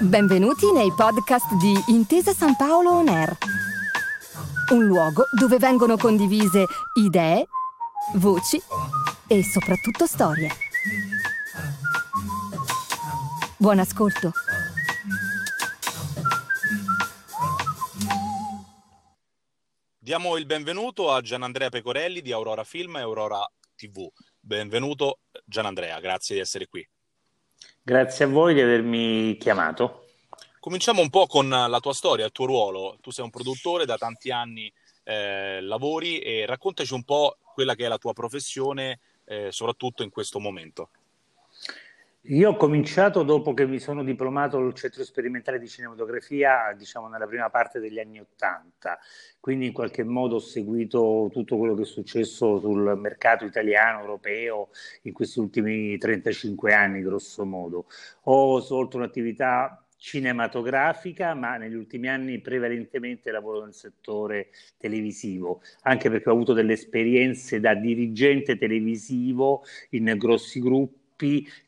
Benvenuti nei podcast di Intesa San Paolo On Air, un luogo dove vengono condivise idee, voci e soprattutto storie. Buon ascolto. Diamo il benvenuto a Gianandrea Pecorelli di Aurora Film e Aurora TV. Benvenuto Gianandrea, grazie di essere qui. Grazie a voi di avermi chiamato. Cominciamo un po' con la tua storia, il tuo ruolo. Tu sei un produttore, da tanti anni eh, lavori e raccontaci un po' quella che è la tua professione, eh, soprattutto in questo momento. Io ho cominciato dopo che mi sono diplomato al Centro Sperimentale di Cinematografia, diciamo nella prima parte degli anni Ottanta, quindi in qualche modo ho seguito tutto quello che è successo sul mercato italiano, europeo, in questi ultimi 35 anni, grosso modo. Ho svolto un'attività cinematografica, ma negli ultimi anni prevalentemente lavoro nel settore televisivo, anche perché ho avuto delle esperienze da dirigente televisivo in grossi gruppi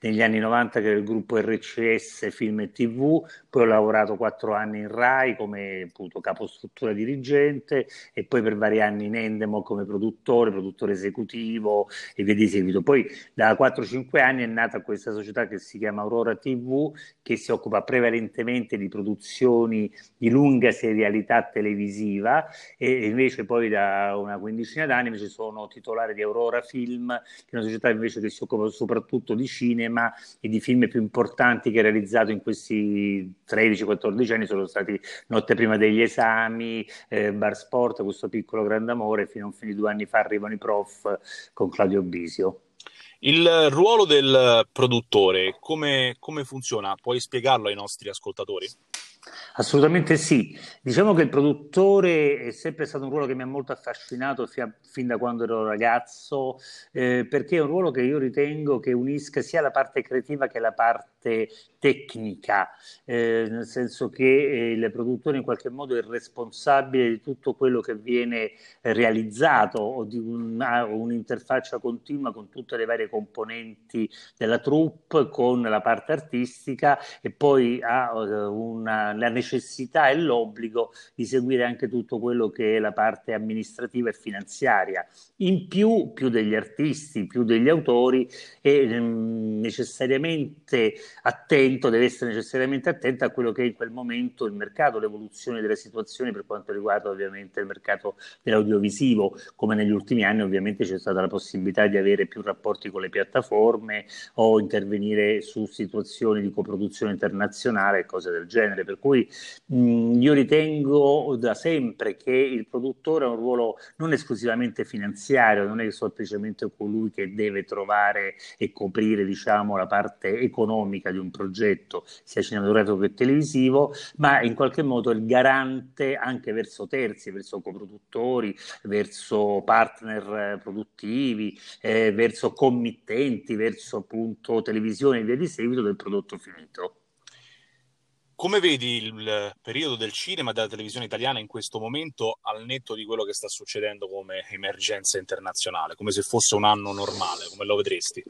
negli anni 90 che era il gruppo RCS Film e TV, poi ho lavorato quattro anni in RAI come appunto capostruttura dirigente e poi per vari anni in Endemol come produttore, produttore esecutivo e via di seguito. Poi da 4-5 anni è nata questa società che si chiama Aurora TV che si occupa prevalentemente di produzioni di lunga serialità televisiva e invece poi da una quindicina d'anni invece sono titolare di Aurora Film, che è una società invece che si occupa soprattutto di cinema e di film più importanti che ha realizzato in questi 13-14 anni sono stati Notte prima degli esami, eh, Bar Sport, questo piccolo grande amore, fino a un fine di due anni fa arrivano i prof con Claudio Bisio. Il ruolo del produttore, come, come funziona? Puoi spiegarlo ai nostri ascoltatori? Assolutamente sì. Diciamo che il produttore è sempre stato un ruolo che mi ha molto affascinato fin da quando ero ragazzo, eh, perché è un ruolo che io ritengo che unisca sia la parte creativa che la parte tecnica, eh, nel senso che eh, il produttore in qualche modo è responsabile di tutto quello che viene realizzato o di una, un'interfaccia continua con tutte le varie componenti della troupe, con la parte artistica e poi ha eh, una la necessità e l'obbligo di seguire anche tutto quello che è la parte amministrativa e finanziaria. In più, più degli artisti, più degli autori, è mm, necessariamente attento, deve essere necessariamente attento a quello che è in quel momento il mercato, l'evoluzione delle situazioni per quanto riguarda ovviamente il mercato dell'audiovisivo, come negli ultimi anni ovviamente c'è stata la possibilità di avere più rapporti con le piattaforme o intervenire su situazioni di coproduzione internazionale e cose del genere. Per cui mh, io ritengo da sempre che il produttore ha un ruolo non esclusivamente finanziario, non è semplicemente colui che deve trovare e coprire diciamo, la parte economica di un progetto, sia cinematografico che televisivo, ma in qualche modo il garante anche verso terzi, verso coproduttori, verso partner produttivi, eh, verso committenti, verso appunto televisione e via di seguito del prodotto finito. Come vedi il periodo del cinema e della televisione italiana in questo momento al netto di quello che sta succedendo come emergenza internazionale, come se fosse un anno normale, come lo vedresti?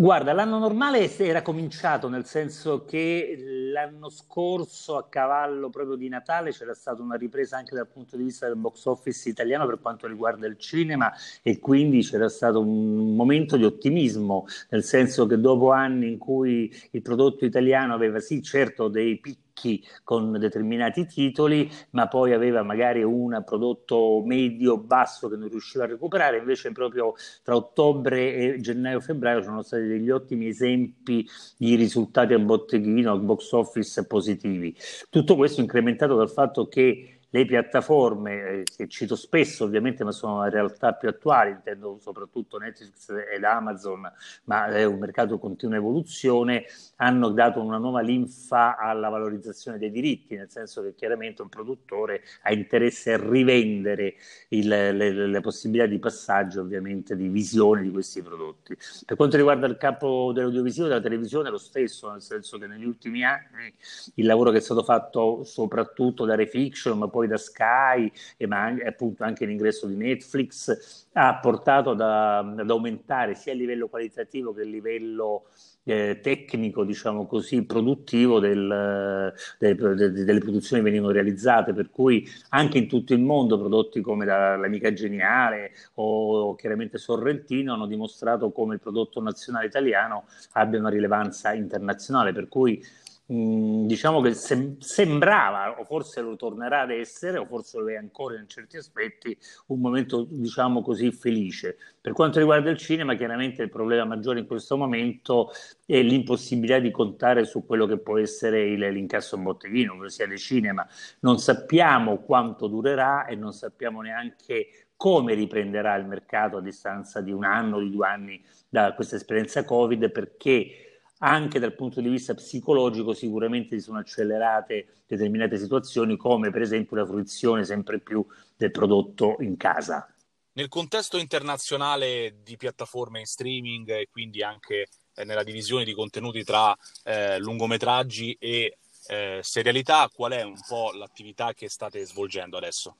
Guarda, l'anno normale era cominciato nel senso che l'anno scorso a cavallo proprio di Natale c'era stata una ripresa anche dal punto di vista del box office italiano per quanto riguarda il cinema e quindi c'era stato un momento di ottimismo, nel senso che dopo anni in cui il prodotto italiano aveva sì certo dei piccoli ricchi con determinati titoli, ma poi aveva magari un prodotto medio-basso che non riusciva a recuperare, invece proprio tra ottobre e gennaio-febbraio sono stati degli ottimi esempi di risultati a botteghino, al box office positivi. Tutto questo incrementato dal fatto che le piattaforme, eh, che cito spesso ovviamente, ma sono realtà più attuali, intendo soprattutto Netflix ed Amazon, ma è un mercato di continua evoluzione, hanno dato una nuova linfa alla valorizzazione dei diritti, nel senso che chiaramente un produttore ha interesse a rivendere il, le, le, possibilità di passaggio, ovviamente, di visione di questi prodotti. Per quanto riguarda il campo dell'audiovisivo e della televisione, è lo stesso, nel senso che negli ultimi anni il lavoro che è stato fatto soprattutto da Refiction, ma poi poi da Sky, e ma anche, appunto anche l'ingresso di Netflix, ha portato da, ad aumentare sia a livello qualitativo che a livello eh, tecnico, diciamo così, produttivo del, de, de, delle produzioni che venivano realizzate, per cui anche in tutto il mondo prodotti come la, l'Amica Geniale o chiaramente Sorrentino hanno dimostrato come il prodotto nazionale italiano abbia una rilevanza internazionale, per cui Mm, diciamo che sem- sembrava, o forse lo tornerà ad essere, o forse lo è ancora in certi aspetti, un momento, diciamo così, felice. Per quanto riguarda il cinema, chiaramente il problema maggiore in questo momento è l'impossibilità di contare su quello che può essere il, l'incasso in botteghino, ossia del cinema. Non sappiamo quanto durerà e non sappiamo neanche come riprenderà il mercato a distanza di un anno, di due anni da questa esperienza Covid, perché anche dal punto di vista psicologico sicuramente si sono accelerate determinate situazioni come per esempio la fruizione sempre più del prodotto in casa. Nel contesto internazionale di piattaforme in streaming e quindi anche eh, nella divisione di contenuti tra eh, lungometraggi e eh, serialità, qual è un po' l'attività che state svolgendo adesso?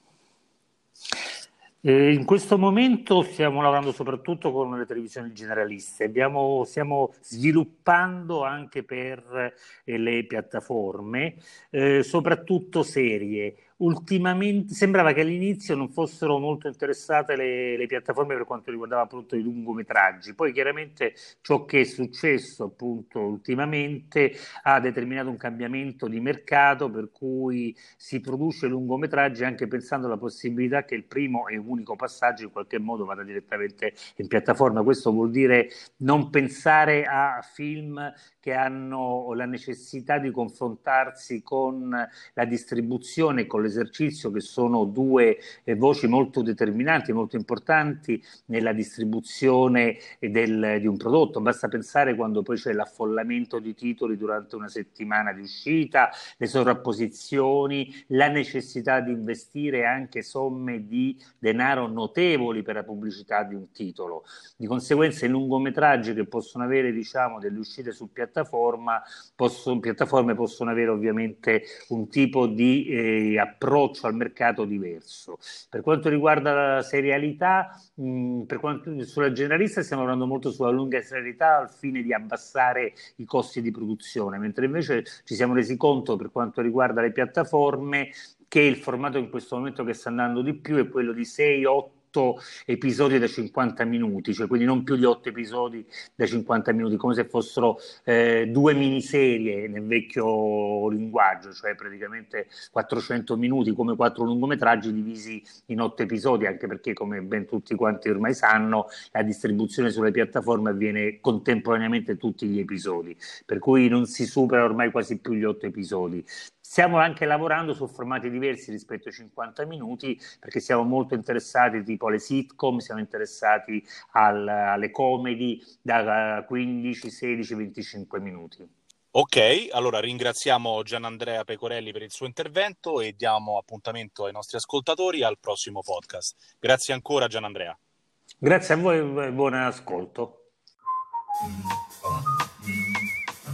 Eh, in questo momento stiamo lavorando soprattutto con le televisioni generaliste, Abbiamo, stiamo sviluppando anche per eh, le piattaforme, eh, soprattutto serie ultimamente sembrava che all'inizio non fossero molto interessate le, le, piattaforme per quanto riguardava appunto i lungometraggi. Poi chiaramente ciò che è successo appunto ultimamente ha determinato un cambiamento di mercato per cui si produce lungometraggi anche pensando alla possibilità che il primo e unico passaggio in qualche modo vada direttamente in piattaforma. Questo vuol dire non pensare a film che hanno la necessità di confrontarsi con la distribuzione, con l'esercizio, che sono due eh, voci molto determinanti, molto importanti nella distribuzione del, di un prodotto. Basta pensare quando poi c'è l'affollamento di titoli durante una settimana di uscita, le sovrapposizioni, la necessità di investire anche somme di denaro notevoli per la pubblicità di un titolo. Di conseguenza i lungometraggi che possono avere diciamo, delle uscite sul piatto piattaforma, possono, piattaforme possono avere ovviamente un tipo di eh, approccio al mercato diverso. Per quanto riguarda la serialità, mh, per quanto, sulla generalista stiamo lavorando molto sulla lunga serialità al fine di abbassare i costi di produzione, mentre invece ci siamo resi conto per quanto riguarda le piattaforme che il formato in questo momento che sta andando di più è quello di 6-8 8 episodi da 50 minuti, cioè quindi non più di 8 episodi da 50 minuti, come se fossero eh, due miniserie nel vecchio linguaggio, cioè praticamente 400 minuti come quattro lungometraggi divisi in 8 episodi, anche perché come ben tutti quanti ormai sanno, la distribuzione sulle piattaforme avviene contemporaneamente tutti gli episodi, per cui non si supera ormai quasi più gli 8 episodi. Stiamo anche lavorando su formati diversi rispetto ai 50 minuti perché siamo molto interessati tipo alle sitcom, siamo interessati al, alle comedy da 15, 16, 25 minuti. Ok, allora ringraziamo Gianandrea Pecorelli per il suo intervento e diamo appuntamento ai nostri ascoltatori al prossimo podcast. Grazie ancora Gianandrea. Grazie a voi e buon ascolto.